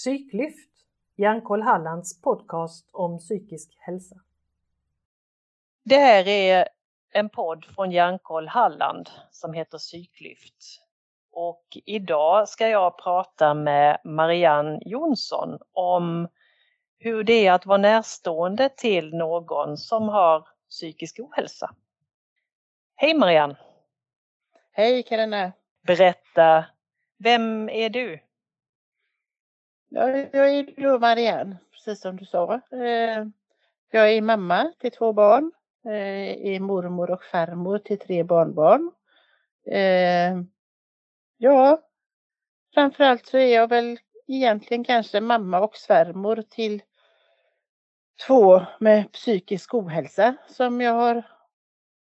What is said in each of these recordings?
Psyklyft, Hjärnkoll Hallands podcast om psykisk hälsa. Det här är en podd från Hjärnkoll Halland som heter Psyklyft. Och idag ska jag prata med Marianne Jonsson om hur det är att vara närstående till någon som har psykisk ohälsa. Hej Marianne! Hej Karina! Berätta, vem är du? Ja, jag är då Marianne, precis som du sa. Eh, jag är mamma till två barn, eh, är mormor och farmor till tre barnbarn. Eh, ja, framförallt så är jag väl egentligen kanske mamma och svärmor till två med psykisk ohälsa som jag har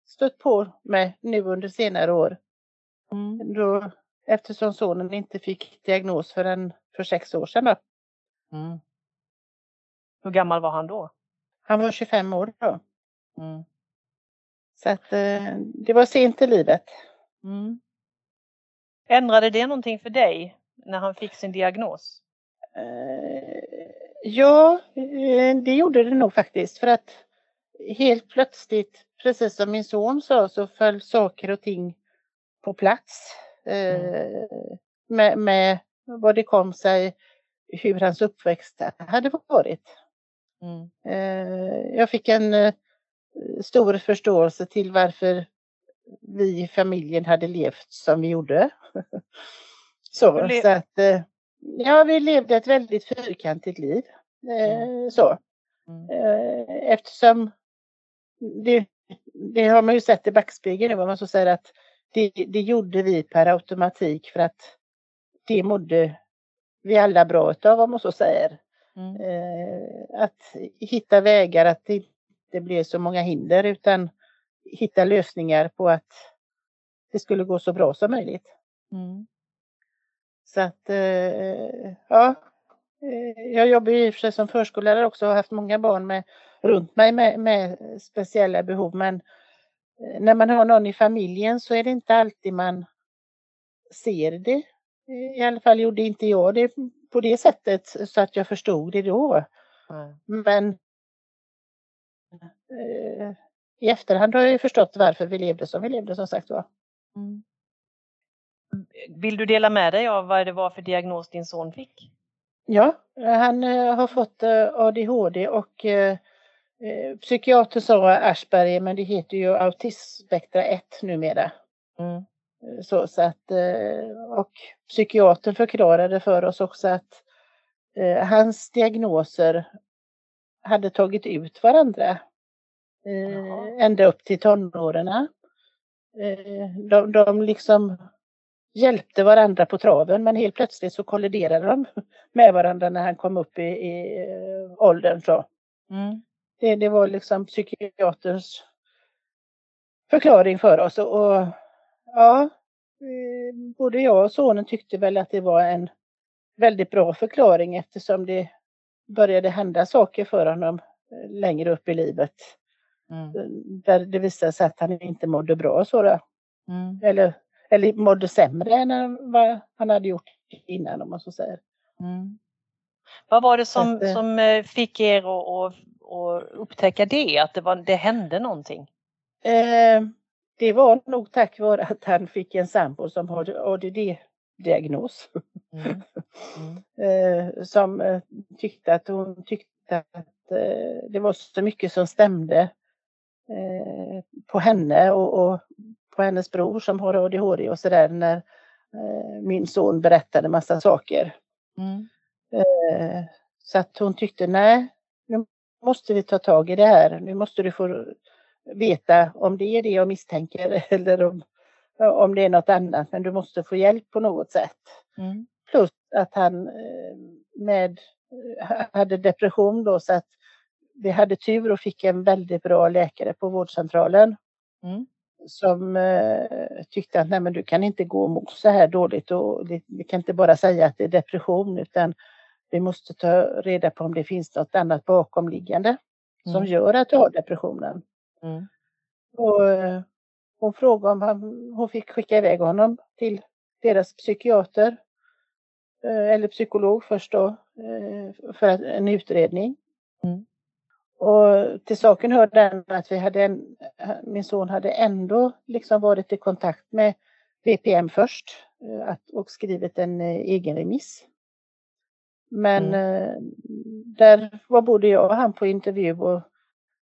stött på med nu under senare år. Mm. Då, eftersom sonen inte fick diagnos förrän för sex år sedan. Mm. Hur gammal var han då? Han var 25 år då. Mm. Så att eh, det var sent i livet. Mm. Ändrade det någonting för dig när han fick sin diagnos? Eh, ja, eh, det gjorde det nog faktiskt för att helt plötsligt, precis som min son sa, så föll saker och ting på plats. Mm. Eh, med, med vad det kom sig, hur hans uppväxt hade varit. Mm. Eh, jag fick en eh, stor förståelse till varför vi i familjen hade levt som vi gjorde. så, så att, eh, ja, vi levde ett väldigt fyrkantigt liv. Mm. Så. Mm. Eftersom det, det har man ju sett i backspegeln nu, om man så säger att det, det gjorde vi per automatik för att det mådde vi alla bra utav om man så säger. Mm. Eh, att hitta vägar att det inte blir så många hinder utan hitta lösningar på att det skulle gå så bra som möjligt. Mm. Så att, eh, ja. Eh, jag jobbar i och för sig som förskollärare också och har haft många barn med, runt mig med, med speciella behov men när man har någon i familjen så är det inte alltid man ser det i alla fall gjorde inte jag det på det sättet så att jag förstod det då. Mm. Men eh, i efterhand har jag förstått varför vi levde som vi levde som sagt var. Mm. Vill du dela med dig av vad det var för diagnos din son fick? Ja, han eh, har fått eh, ADHD och eh, eh, psykiater sa Asperger men det heter ju autismspektra 1 numera. Mm. Så, så att, eh, och psykiatern förklarade för oss också att eh, hans diagnoser hade tagit ut varandra. Eh, ända upp till tonåren. Eh, de, de liksom hjälpte varandra på traven men helt plötsligt så kolliderade de med varandra när han kom upp i, i åldern. Så. Mm. Det, det var liksom psykiaterns förklaring för oss. Och, och ja, eh, både jag och sonen tyckte väl att det var en väldigt bra förklaring eftersom det började hända saker för honom eh, längre upp i livet. Mm. Eh, där det visade sig att han inte mådde bra så mm. Eller, eller mådde sämre än vad han hade gjort innan om man så säger. Mm. Vad var det som, att, som fick er att, att, upptäcka det, att det, var, det hände någonting? Eh, det var nog tack vare att han fick en sambo som hade ADD-diagnos. Mm. Mm. Eh, som eh, tyckte att hon tyckte att eh, det var så mycket som stämde på henne och, och på hennes bror som har ADHD och sådär när min son berättade massa saker. Mm. Så att hon tyckte nej, nu måste vi ta tag i det här. Nu måste du få veta om det är det jag misstänker eller om, om det är något annat. Men du måste få hjälp på något sätt. Mm. Plus att han eh, med, eh, hade depression då så att vi hade tur och fick en väldigt bra läkare på vårdcentralen. Mm. Som eh, tyckte att nej men du kan inte gå må så här dåligt och vi kan inte bara säga att det är depression utan vi måste ta reda på om det finns något annat bakomliggande mm. som gör att du har depressionen. Mm. Och eh, hon frågade om han, hon fick skicka iväg honom till deras psykiater. Eh, eller psykolog först då. eh, för en utredning. Mm. Och till saken hör den att vi hade en, min son hade ändå liksom varit i kontakt med VPM först att, och skrivit en egen remiss. Men Mm. där var både jag och han på intervju och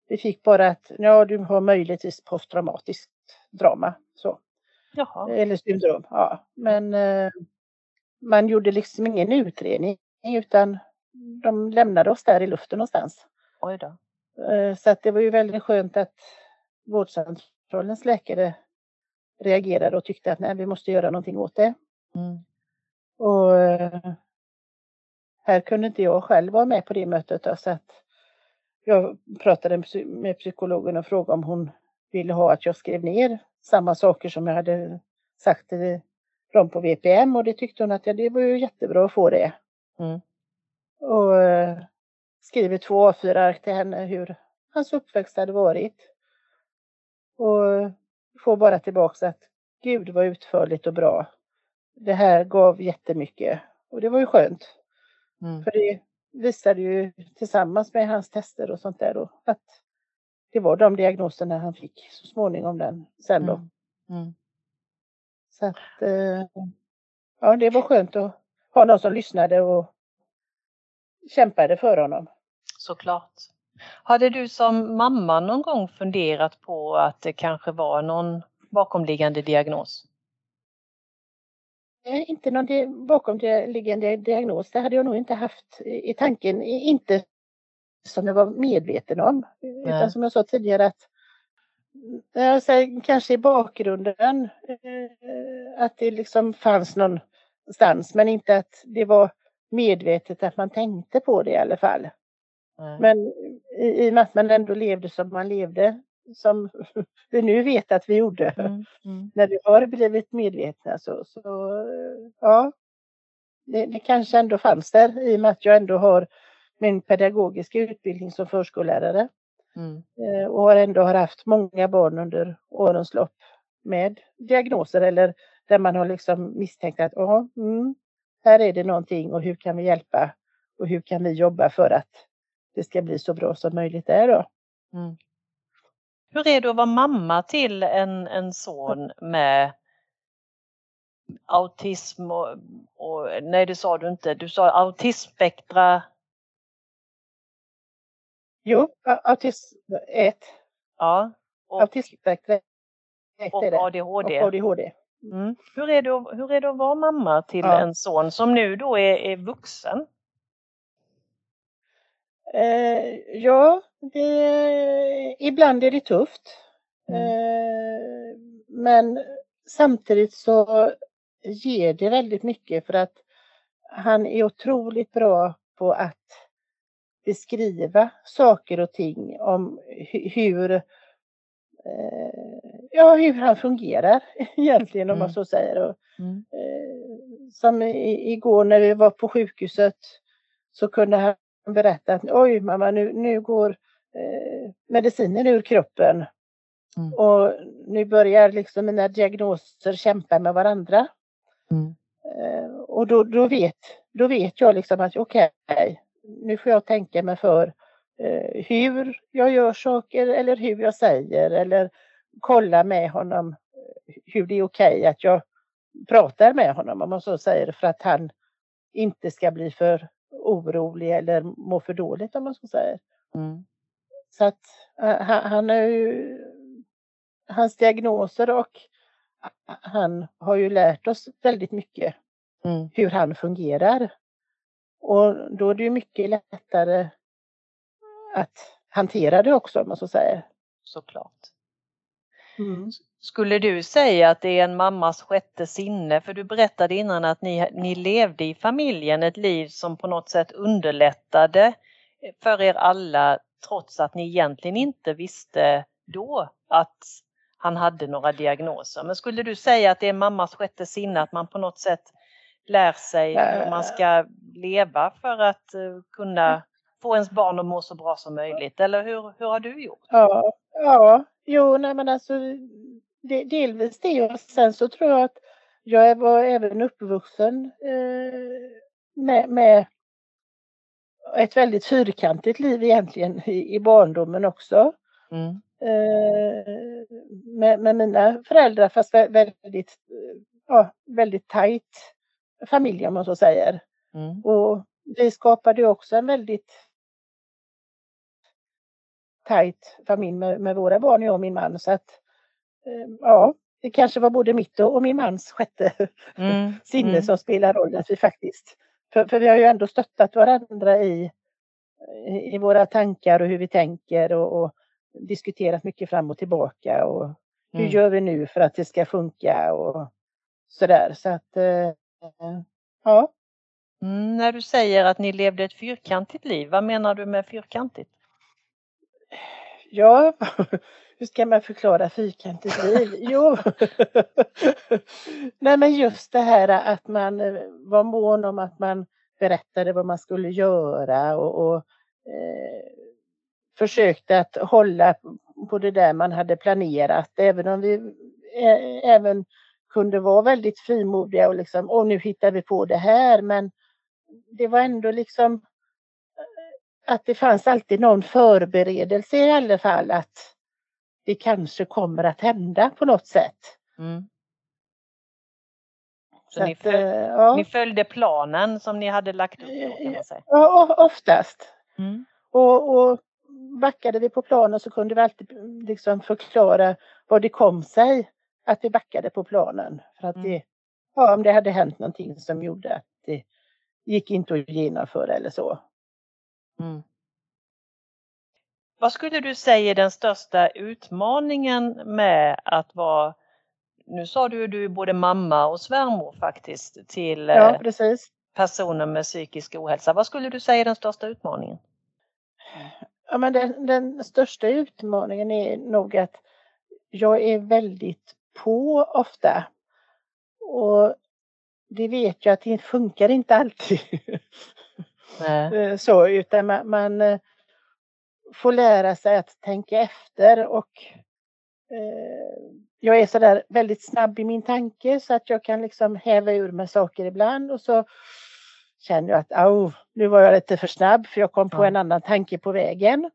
vi fick bara att ja, du har möjligtvis posttraumatiskt drama. Så. Jaha. Eller syndrom, ja. Men eh, man gjorde liksom ingen utredning utan de lämnade oss där i luften någonstans. Oj då. Eh, så att det var ju väldigt skönt att vårdcentralens läkare reagerade och tyckte att nej, vi måste göra någonting åt det. Mm. Och eh, här kunde inte jag själv vara med på det mötet. då, Så att jag pratade med psy- med psykologen och frågade om hon ville ha att jag skrev ner samma saker som jag hade sagt till dem på VPM och det tyckte hon att ja, det var ju jättebra att få det. Mm. Och eh, skriver två A4-ark till henne hur hans uppväxt hade varit. Och får bara tillbaks att gud vad utförligt och bra. Det här gav jättemycket och det var ju skönt. Mm. För det visade ju tillsammans med hans tester och sånt där då, att det var de diagnoserna han fick så småningom den, sen då. Mm. Mm. Så att, eh, ja det var skönt att ha någon som lyssnade och kämpade för honom. Såklart. Hade du som mamma någon gång funderat på att det kanske var någon bakomliggande diagnos? Eh, Inte någon di- bakomliggande diagnos, det hade jag nog inte haft i tanken, inte som jag var medveten om. Nej. Utan som jag sa tidigare att säger, kanske i bakgrunden eh, att det liksom fanns någonstans men inte att det var medvetet att man tänkte på det i alla fall. Nej. Men i, i och med att man ändå levde som man levde, som vi nu vet att vi gjorde, Mm. Mm. när vi har blivit medvetna så, så ja, det, det kanske ändå fanns där i och med att jag ändå har min pedagogiska utbildning som förskollärare Mm. eh, och har ändå har haft många barn under årens lopp med diagnoser eller där man har liksom misstänkt att "Jaha, mm, här är det någonting och hur kan vi hjälpa och hur kan vi jobba för att det ska bli så bra som möjligt där då. Mm. Hur är det att vara mamma till en, en son med autism och, och nej det sa du inte, du sa autismspektra, Jo, autism 1, ja, och, autismspektrat 1 och det. Och ADHD. ADHD. Mm. Hur, är det, hur är det att vara mamma till Ja. en son som nu då är, är vuxen? Eh, ja, det, ibland är det tufft. Mm. Eh, men samtidigt så ger det väldigt mycket för att han är otroligt bra på att beskriva saker och ting om hu- hur, eh, ja, hur han fungerar egentligen om man Mm. så säger. Och, Mm. eh, som i, igår när vi var på sjukhuset så kunde han berätta att oj mamma nu, nu går eh, medicinen ur kroppen. Mm. Och nu börjar liksom mina diagnoser kämpa med varandra. Mm. Eh, och då, då, vet, då vet jag liksom att okej, nu får jag tänka mig för eh, hur jag gör saker eller hur jag säger eller kolla med honom hur det är okej att jag pratar med honom om man så säger för att han inte ska bli för orolig eller må för dåligt om man så säger. Mm. Så att eh, han, han är ju, hans diagnoser och han har ju lärt oss väldigt mycket Mm. hur han fungerar. Och då är det ju mycket lättare att hantera det också om man så säger. Såklart. Mm. Skulle du säga att det är en mammas sjätte sinne? För du berättade innan att ni, ni levde i familjen ett liv som på något sätt underlättade för er alla trots att ni egentligen inte visste då att han hade några diagnoser. Men skulle du säga att det är mammas sjätte sinne att man på något sätt lär sig hur man ska leva för att eh, kunna få ens barn att må så bra som möjligt? Eller hur, hur har du gjort? Ja, ja, jo, nej men alltså det, delvis det och sen så tror jag att jag var även uppvuxen eh, med, med ett väldigt fyrkantigt liv egentligen i, i barndomen också. Mm. Eh, med, med, mina föräldrar fast väldigt, ja, väldigt tajt familj om man så säger. Mm. Och vi skapade också en väldigt tajt familj med, med, våra barn, jag och min man. Så att eh, ja, det kanske var både mitt och, och min mans sjätte mm. sinne mm. som spelar roll. Att vi faktiskt, för, för vi har ju ändå stöttat varandra i, i våra tankar och hur vi tänker och, och diskuterat mycket fram och tillbaka. Och hur Mm. gör vi nu för att det ska funka och sådär. Så att eh, ja. Mm, när du säger att ni levde ett fyrkantigt liv, vad menar du med fyrkantigt? Ja, hur ska man förklara fyrkantigt liv? Jo, nej men just det här att man eh, var mån om att man berättade vad man skulle göra och, och eh, försökte att hålla på det där man hade planerat, även om vi eh, även kunde vara väldigt frimodiga och liksom, åh nu hittar vi på det här, men det var ändå liksom eh, att det fanns alltid någon förberedelse i alla fall att det kanske kommer att hända på något sätt. Mm. Så, Så ni, att, föl eh, ja, ni följde planen som ni hade lagt upp då, ja, oftast. Mm. Och, och backade vi på planen så kunde vi alltid liksom förklara vad det kom sig att vi backade på planen. För att Mm. det, ja, om det hade hänt någonting som gjorde att det gick inte att genomföra eller så. Mm. Vad skulle du säga är den största utmaningen med att vara, nu sa du ju du är både mamma och svärmor faktiskt till Ja, eh, personer med psykisk ohälsa. Vad skulle du säga är den största utmaningen? Ja, men den, den största utmaningen är nog att jag är väldigt på ofta. Och det vet jag att det funkar inte alltid. Eh, så, utan man, man får lära sig att tänka efter och eh, jag är sådär väldigt snabb i min tanke så att jag kan liksom häva ur mig saker ibland och så känner jag att nu var jag lite för snabb för jag kom på Ja. en annan tanke på vägen.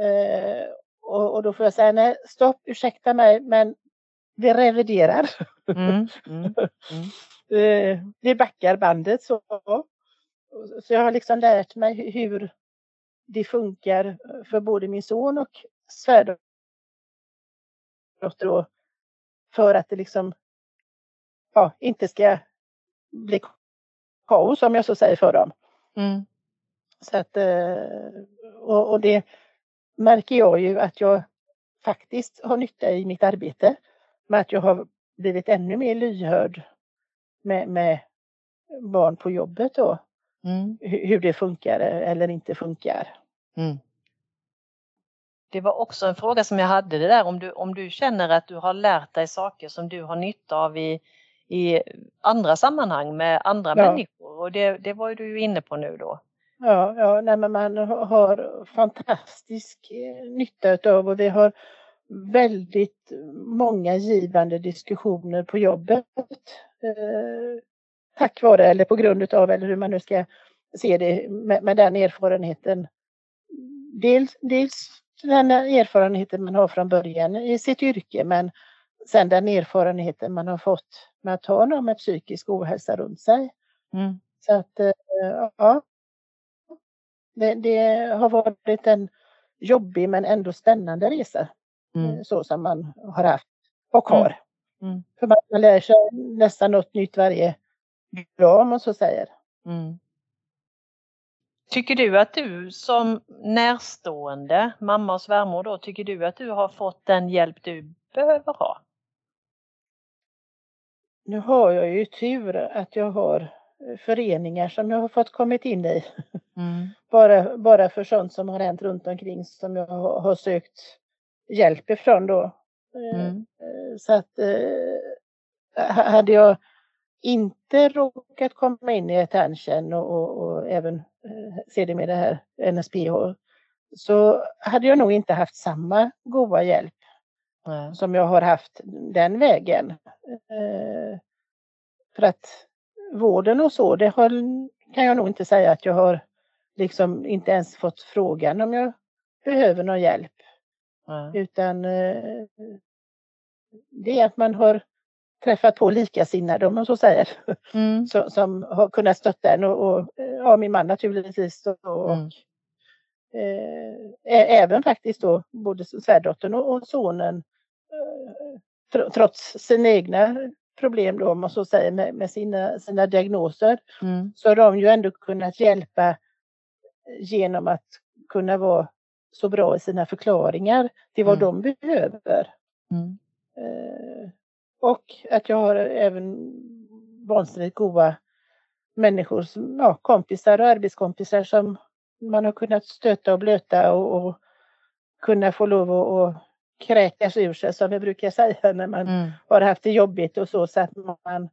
Eh, och, och då får jag säga nej, stopp, ursäkta mig, men vi reviderar. Mm. Mm. Eh, vi backar bandet så. Så jag har liksom lärt mig hu- hur det funkar för både min son och svärdotter för att det liksom ja, inte ska bli kaos om jag så säger för dem. Mm. Så att, eh, och, och det märker jag ju att jag faktiskt har nytta i mitt arbete. Med att jag har blivit ännu mer lyhörd med, med barn på jobbet då. Mm. hu- Hur det funkar eller inte funkar. Mm. Det var också en fråga som jag hade det där om du, om du känner att du har lärt dig saker som du har nytta av i, i andra sammanhang med andra Ja. människor och det, det var ju du inne på nu då. Ja, ja nej, men man ha- har fantastisk eh, nytta utav och vi har väldigt många givande diskussioner på jobbet. Eh, tack vare eller på grund utav eller hur man nu ska se det med, med den erfarenheten. Dels, dels den erfarenheten man har från början i sitt yrke men sen den erfarenheten man har fått med att ha någon med psykisk ohälsa runt sig. Mm. Så att eh, ja, det, det har varit en jobbig men ändå spännande resa. eh, Mm. Så som man har haft och har. Mm. För man lär sig nästan något nytt varje dag om man så säger. Mm. Tycker du att du som närstående, mamma och svärmor då, tycker du att du har fått den hjälp du behöver ha? Nu har jag ju tur att jag har eh, föreningar som jag har fått kommit in i. Mm. Bara, bara för sånt som har hänt runt omkring som jag har, sökt hjälp ifrån då. Eh, Mm. Eh, Så att ha- hade jag inte råkat komma in i attention och, och, och även eh, sedermera det här NSPH så hade jag nog inte haft samma goda hjälp Nej. som jag har haft den vägen. Eh, för att vården och så, det har, kan jag nog inte säga att jag har liksom inte ens fått frågan om jag behöver någon hjälp. Mm. Utan eh, det är att man har träffat på likasinnade om man så säger. Mm. som, som har kunnat stötta en och, och eh, ja, min man naturligtvis. Och, Mm. eh, även faktiskt då både svärdottern och, och sonen eh, tr- trots sina egna problem då om man så säger med, med sina, sina diagnoser Mm. så har de ju ändå kunnat hjälpa genom att kunna vara så bra i sina förklaringar till vad de behöver. Mm. Eh, och att jag har även vansinnigt goda människor, som, ja, kompisar och arbetskompisar som man har kunnat stöta och blöta och, och kunna få lov att och kräkas ur sig som vi brukar säga när man Mm. har haft det jobbigt och så, så att man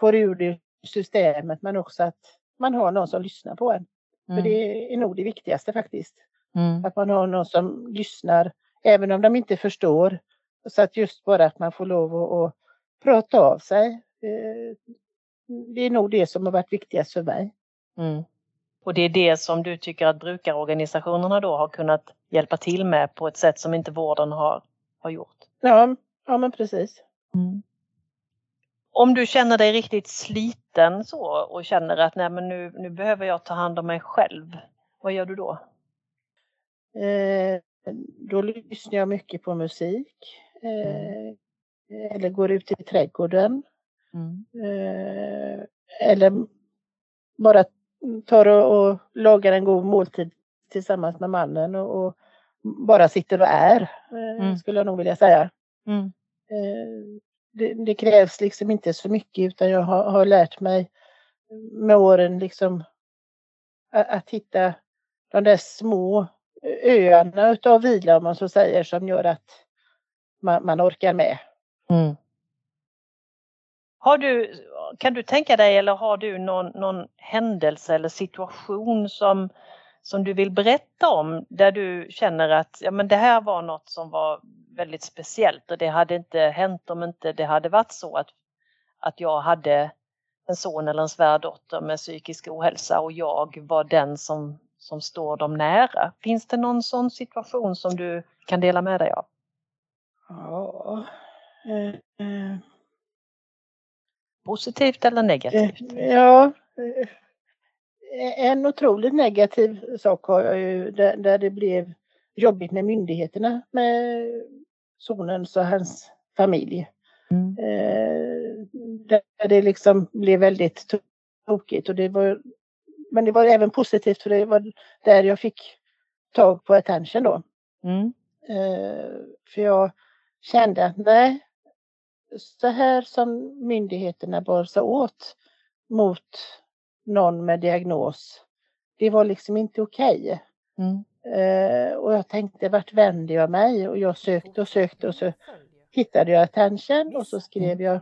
får ur det systemet men också att man har någon som lyssnar på en. För Mm. det är nog det viktigaste faktiskt. Mm. Att man har någon som lyssnar även om de inte förstår. Så att just bara att man får lov att, att prata av sig. eh, Det är nog det som har varit viktigast för mig. Mm. Och det är det som du tycker att brukarorganisationerna då har kunnat hjälpa till med på ett sätt som inte vården har, har gjort? Ja, ja men precis. Om du känner dig riktigt sliten så och känner att nej men nu, nu behöver jag ta hand om mig själv, vad gör du då? Eh, Då lyssnar jag mycket på musik. Eh, Eller går ut i trädgården. Eh, Eller bara tar och, och lagar en god måltid tillsammans med mannen och, och bara sitter och är. eh, Mm. Skulle jag nog vilja säga. Mm. Det, det krävs liksom inte så mycket utan jag har, har lärt mig med åren liksom att, att hitta de där små öarna utav vila om man så säger som gör att man, man orkar med. Mm. Har du, kan du tänka dig eller har du någon, någon händelse eller situation som, som du vill berätta om där du känner att ja, men det här var något som var väldigt speciellt och det hade inte hänt om inte det hade varit så att, att jag hade en son eller en svärdotter med psykisk ohälsa och jag var den som, som står dem nära. Finns det någon sån situation som du kan dela med dig av? Ja. eh, eh, Positivt eller negativt? Eh, Ja, eh, en otroligt negativ sak har jag ju där, där det blev jobbigt med myndigheterna med sonens och hans familj. Mm. Eh, Där det liksom blev väldigt tokigt och det var men det var även positivt för det var där jag fick tag på attention då. Mm. Eh, För jag kände att nej, så här som myndigheterna bar sig åt mot någon med diagnos, det var liksom inte okej. Mm. Eh, Och jag tänkte, vart vänder jag mig? Och jag sökte och sökte och så hittade jag attention och så skrev jag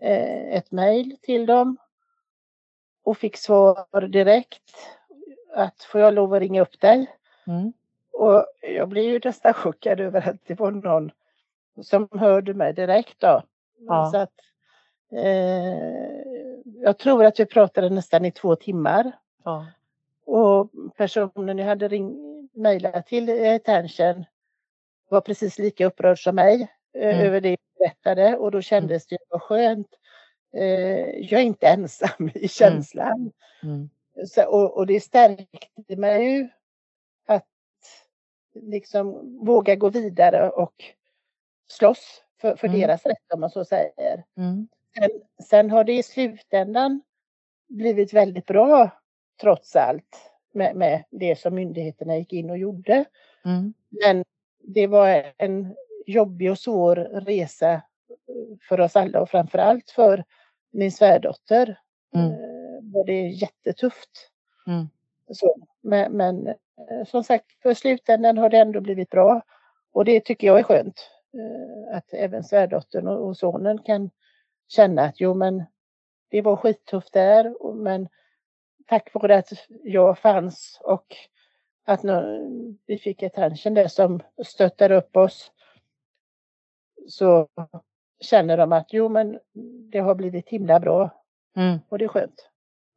eh, ett mejl till dem och fick svar direkt att får jag lov att ringa upp dig? Mm. Och jag blev ju nästan chockad över att det var någon som hörde mig direkt då. Ja. Så att, eh, jag tror att vi pratade nästan i två timmar. Ja. Och personen jag hade ring, mejlat till Attention var precis lika upprörd som mig eh, Mm. över det jag berättade och då kändes det vad skönt. Eh, jag är inte ensam i känslan. Mm. Så, och, och det stärkte mig ju att liksom våga gå vidare och slåss för, för Mm. deras rätt om man så säger. Mm. Sen, sen har det i slutändan blivit väldigt bra trots allt med, med det som myndigheterna gick in och gjorde. Mm. Men det var en jobbig och svår resa för oss alla och framförallt för min svärdotter. Mm. Eh, var det jättetufft. Mm. Så, men, men eh, som sagt, för slutändan har det ändå blivit bra. Och det tycker jag är skönt. Eh, Att även svärdottern och, sonen kan känna att jo men det var skittufft där men tack vare att jag fanns och att vi fick attention där som stöttar upp oss så känner de att jo men det har blivit himla bra Mm. och det är skönt.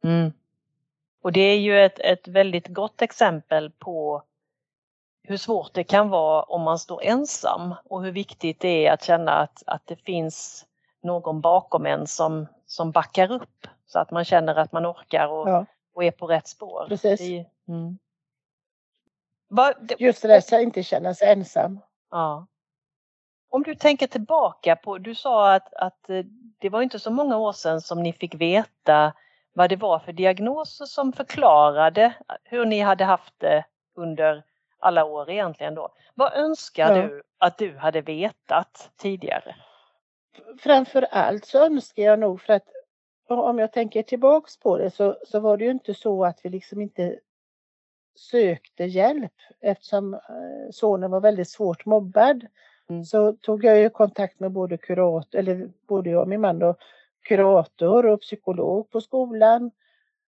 Mm. Och det är ju ett, ett väldigt gott exempel på hur svårt det kan vara om man står ensam och hur viktigt det är att känna att, att det finns någon bakom en som, som backar upp så att man känner att man orkar och, ja. och är på rätt spår. Precis. Det, mm. Va, det, Just det där att inte känna sig ensam. Ja. Om du tänker tillbaka på, du sa att, att eh, det var inte så många år sedan som ni fick veta vad det var för diagnoser som förklarade hur ni hade haft det under alla år egentligen då. Vad önskar ja. du att du hade vetat tidigare? Framför allt så önskar jag nog för att om jag tänker tillbaks på det så, så var det ju inte så att vi liksom inte sökte hjälp eftersom eh, sonen var väldigt svårt mobbad. Mm. Så tog jag ju kontakt med både kurator, eller både jag och min man då, kurator och psykolog på skolan.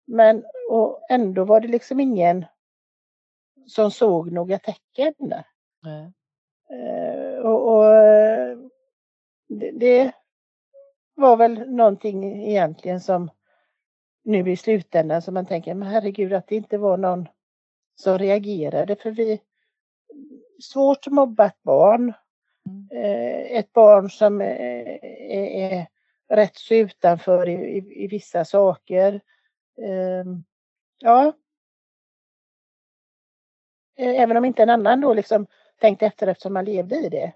Men och ändå var det liksom ingen som såg några tecken. Mm. Uh, och, och det, det, var väl någonting egentligen som nu i slutändan som man tänker, men herregud att det inte var någon som reagerade för vi svårt mobbat barn. Mm. Uh, ett barn som är, är rätt så utanför i, i, i vissa saker. Um, ja, Eh, även om inte en annan då liksom tänkte efter eftersom man levde i det.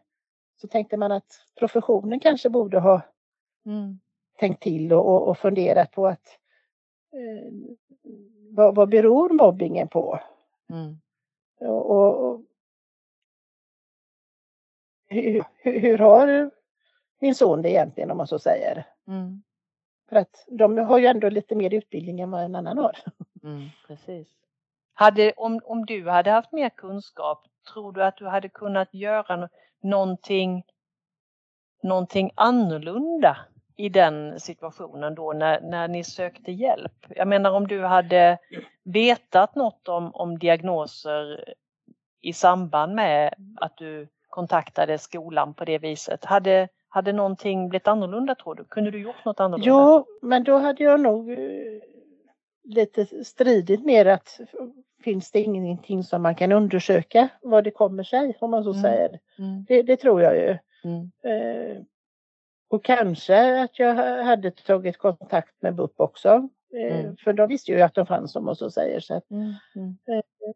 Så tänkte man att professionen kanske borde ha mm. tänkt till och, och, och funderat på att eh, vad, vad beror mobbingen på? Mm. Och, och, hur, hur, har min son det egentligen om man så säger? Mm. För att de har ju ändå lite mer utbildning än vad en annan har. Mm, precis. Hade, om, om du hade haft mer kunskap, tror du att du hade kunnat göra någonting, någonting annorlunda i den situationen då när, när ni sökte hjälp? Jag menar om du hade vetat något om, om diagnoser i samband med att du kontaktade skolan på det viset. Hade, hade någonting blivit annorlunda tror du? Kunde du gjort något annorlunda? Jo, men då hade jag nog eh, lite stridit mer att finns det ingenting som man kan undersöka vad det kommer sig om man så mm. säger. Mm. Det, det, tror jag ju. Mm. Eh, och kanske att jag hade tagit kontakt med BUP också. Eh, mm. för de visste ju att de fanns om man så säger. Så, att, mm. Eh,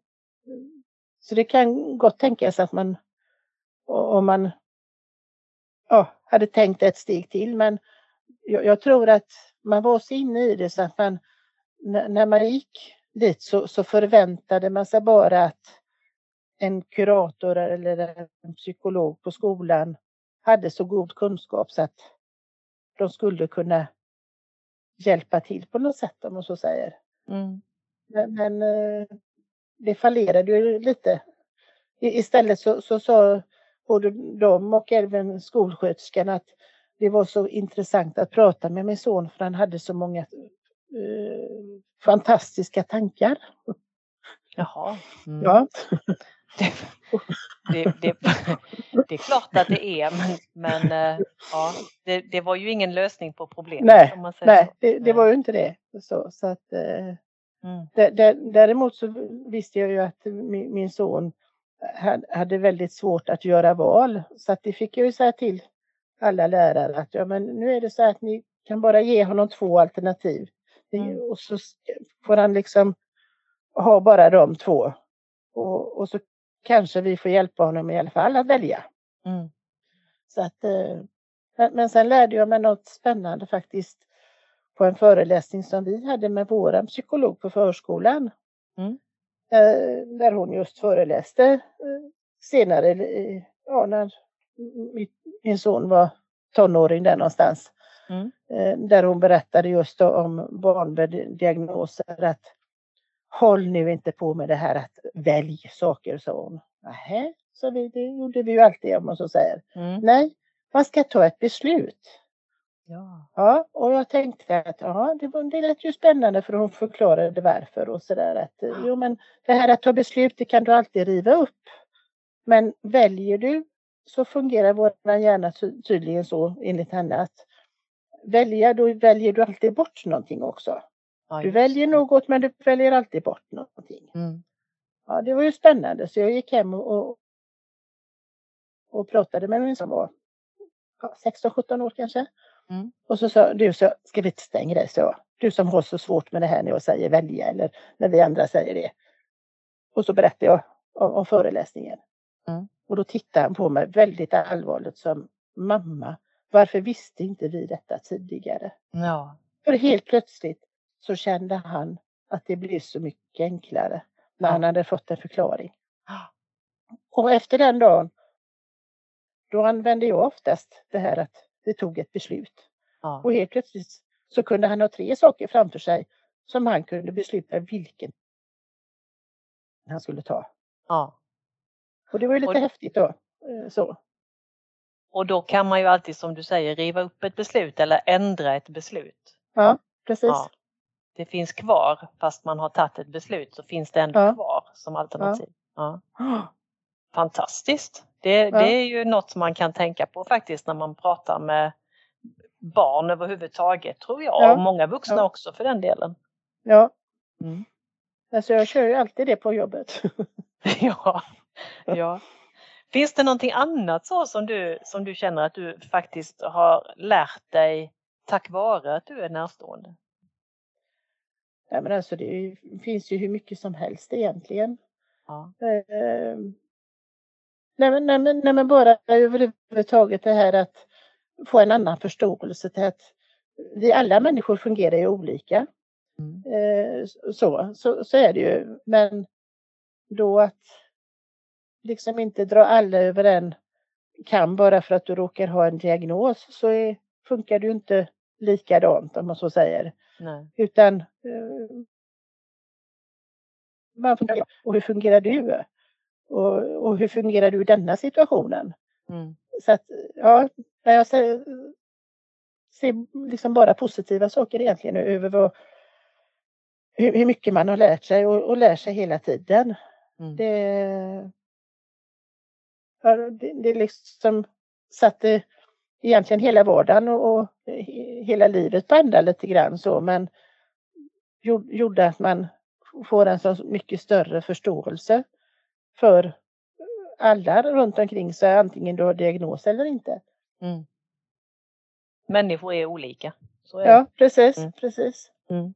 så det kan gott tänkas att man om man ja, hade tänkt ett steg till men jag, jag tror att man var så inne i det så att man när man gick dit så, så förväntade man sig bara att en kurator eller en psykolog på skolan hade så god kunskap så att de skulle kunna hjälpa till på något sätt om man så säger. Mm. Men, men, eh, det fallerade ju lite. Istället så, så sa både de och även skolsköterskan att det var så intressant att prata med min son för han hade så många eh, fantastiska tankar. Jaha. Mm. Ja. Det, det, det, det, är klart att det är men, men eh, ja, det, var ju ingen lösning på problemet. Nej, nej det, det, var ju inte det. Så, så att, eh, mm. däremot så visste jag ju att min, min son hade väldigt svårt att göra val. Så att det fick jag ju säga till alla lärare att ja, men nu är det så att ni kan bara ge honom två alternativ. Mm. Och så får han liksom ha bara de två. Och, och, så kanske vi får hjälpa honom i alla fall att välja. Mm. Så att, eh, men, men sen lärde jag mig något spännande faktiskt på en föreläsning som vi hade med vår psykolog på förskolan. Mm. Eh, där hon just föreläste eh, senare, ja, när min son var tonåring där någonstans. Mm. Eh, där hon berättade just om barndiagnoser att håll nu inte på med det här att välj saker, sa hon. Nähä, så vi, det gjorde vi ju alltid om man så säger. Mm. Nej, man ska ta ett beslut. Ja. ja, och jag tänkte att ja, det, var, det lät ju spännande för hon förklarade varför och sådär att jo men det här att ta beslut det kan du alltid riva upp. Men väljer du så fungerar vår hjärna tydligen så enligt henne att välja, då väljer du alltid bort någonting också. Ja, Du väljer det. något men du väljer alltid bort någonting. Mm. Ja, det var ju spännande så jag gick hem och, och, och pratade med min som var ja, 16-17 år kanske. Mm. Och så sa du, så, ska vi inte stänga dig? Så, du som har så svårt med det här när jag säger välja eller när vi andra säger det. Och så berättade jag om, om föreläsningen. Mm. Och då tittade han på mig väldigt allvarligt som mamma, varför visste inte vi detta tidigare? Ja. För helt plötsligt så kände han att det blev så mycket enklare när Ja. han hade fått en förklaring. Och efter den dagen, då använde jag oftast det här att vi tog ett beslut. Ja. Och helt plötsligt så kunde han ha tre saker framför sig som han kunde besluta vilken han skulle ta. ja. Och det var ju lite Och- häftigt då. eh, Så. Och då kan man ju alltid som du säger riva upp ett beslut eller ändra ett beslut. Ja, precis. Ja. Det finns kvar fast man har tagit ett beslut så finns det ändå Ja. kvar som alternativ. Ja. Fantastiskt! Det, det är ju något som man kan tänka på faktiskt när man pratar med barn överhuvudtaget tror jag Ja. och många vuxna Ja. också för den delen. Ja, Mm. alltså jag kör ju alltid det på jobbet. ja. ja. Finns det någonting annat så som du, som du känner att du faktiskt har lärt dig tack vare att du är närstående? Nej, men alltså det finns ju hur mycket som helst egentligen. Ja. Eh, nej, men, nej, men, nej men bara överhuvudtaget det här att få en annan förståelse till att vi alla människor fungerar ju olika. Mm. Eh, så, så, så är det ju. Men då att liksom inte dra alla över en kam bara för att du råkar ha en diagnos så är, funkar det ju inte likadant om man så säger. Nej. Utan eh, man funderar, och hur fungerar du? Och, och hur fungerar du i denna situationen? Mm. Så att ja, när jag ser, ser liksom bara positiva saker egentligen över vad, hur, hur mycket man har lärt sig och, och lär sig hela tiden. Mm. Det, det, det liksom satte egentligen hela vardagen och, och he- hela livet på ända lite grann så men gjorde, att man får en så mycket större förståelse för alla runt omkring sig antingen du har diagnos eller inte. Mm. Människor är olika. Så är Ja precis, Mm. precis. Mm.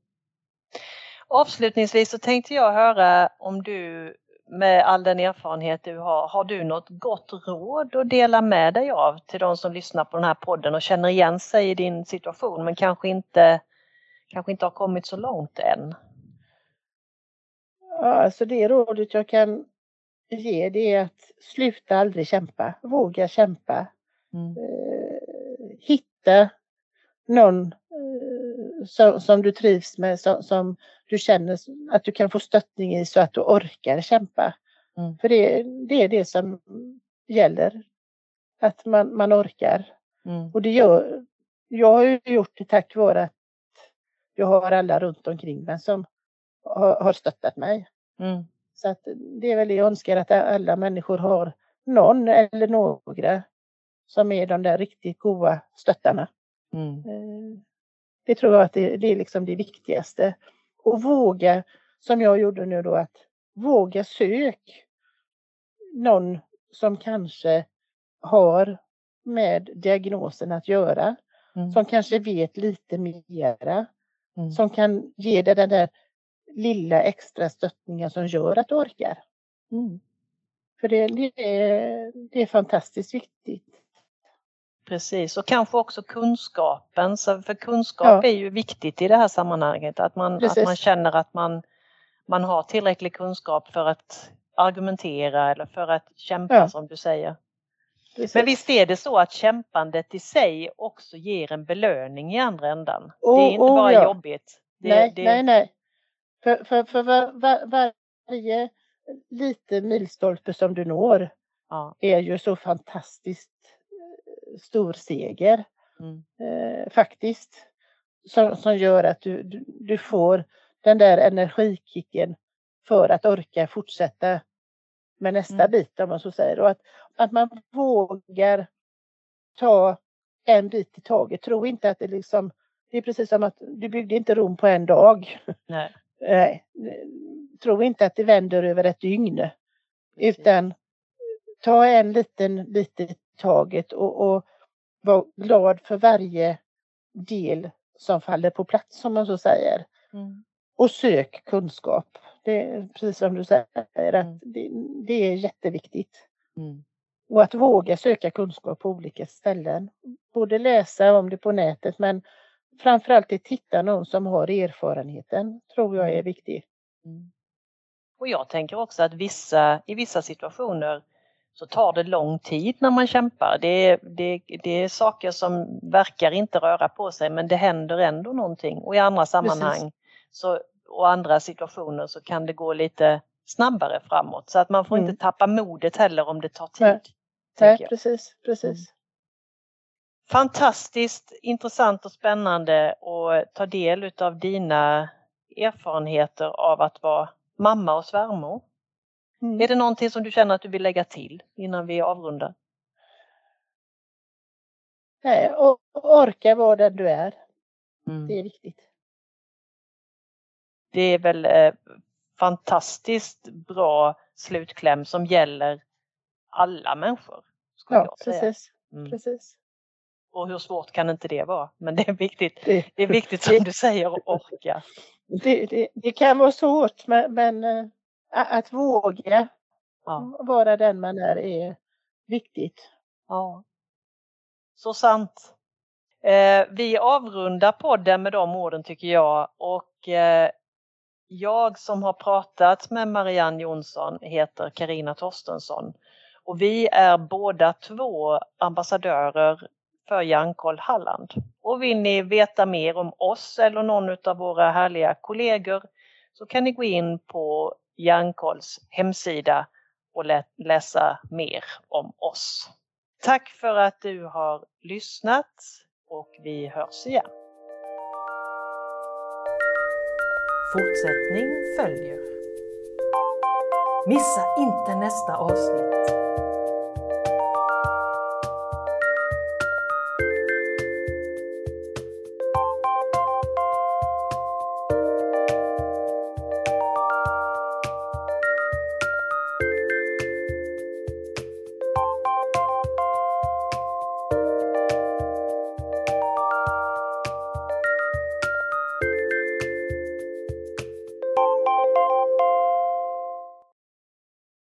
Avslutningsvis så tänkte jag höra om du med all den erfarenhet du har, har du något gott råd att dela med dig av till de som lyssnar på den här podden och känner igen sig i din situation men kanske inte, kanske inte har kommit så långt än? Ja, alltså det rådet jag kan ge det är att sluta aldrig kämpa, våga kämpa. Mm. eh, hitta någon eh, som, som du trivs med, som, som du känner att du kan få stöttning i så att du orkar kämpa. Mm. För det, det är det som gäller. Att man, man orkar. Mm. Och det gör, jag har ju gjort det tack vare att jag har alla runt omkring mig som har, har stöttat mig. Mm. Så att det är väl det jag önskar att alla människor har någon eller några som är de där riktigt goda stöttarna. Mm. Eh, Det tror jag att det, det är liksom det viktigaste. Och våga, som jag gjorde nu då, att våga sök någon som kanske har med diagnosen att göra, Mm. som kanske vet lite mera, Mm. som kan ge dig den där lilla extra stöttningen som gör att du orkar. Mm. För det, det, är, det är fantastiskt viktigt. Precis och kanske också kunskapen, så för kunskap Ja. är ju viktigt i det här sammanhanget. Att man, att man känner att man, man har tillräcklig kunskap för att argumentera eller för att kämpa Ja. som du säger. Precis. Men visst är det så att kämpandet i sig också ger en belöning i andra ändan? Oh, det är inte oh, bara ja. jobbigt. Det, nej, det, nej, nej. För, för, för var, var, varje lite milstolpe som du når Ja, är ju så fantastiskt stor seger mm, eh, faktiskt. Som, som gör att du, du, du får den där energikicken för att orka fortsätta med nästa Mm. bit om man så säger. Och att, att man vågar ta en bit i taget. Tro inte att det liksom det är precis som att du byggde inte Rom på en dag. Nej. Nej, tro inte att det vänder över ett dygn. Precis. Utan ta en liten bit i taget och, och var glad för varje del som faller på plats som man så säger. Mm. Och sök kunskap. Det är precis som du säger Mm. att det, det är jätteviktigt. Mm. Och att våga söka kunskap på olika ställen. Både läsa om det på nätet men framförallt att titta någon som har erfarenheten tror jag är viktigt. Mm. Och jag tänker också att vissa, i vissa situationer så tar det lång tid när man kämpar. Det, det, det är saker som verkar inte röra på sig men det händer ändå någonting. Och i andra sammanhang så, och andra situationer så kan det gå lite snabbare framåt. Så att man får Mm. inte tappa modet heller om det tar tid. Nej. Nej, precis, precis. Fantastiskt intressant och spännande att ta del utav dina erfarenheter av att vara mamma och svärmor. Mm. Är det någonting som du känner att du vill lägga till innan vi avrundar? Nej, och orka vara den du är. Det är viktigt. Det är väl eh, fantastiskt bra slutkläm som gäller alla människor. Ja, precis, Mm. precis. Och hur svårt kan inte det vara? Men det är viktigt, Det, det är viktigt som du säger att orka. det, det, det kan vara svårt men, men eh, att våga Ja. vara den man är är viktigt. Ja. Så sant. Eh, vi avrundar podden med de orden tycker jag och eh, jag som har pratat med Marianne Jonsson heter Karina Torstensson och vi är båda två ambassadörer för Hjärnkoll Halland. Och vill ni veta mer om oss eller någon av våra härliga kollegor så kan ni gå in på Hjärnkolls hemsida och lä- läsa mer om oss. Tack för att du har lyssnat och vi hörs igen. Fortsättning följer. Missa inte nästa avsnitt.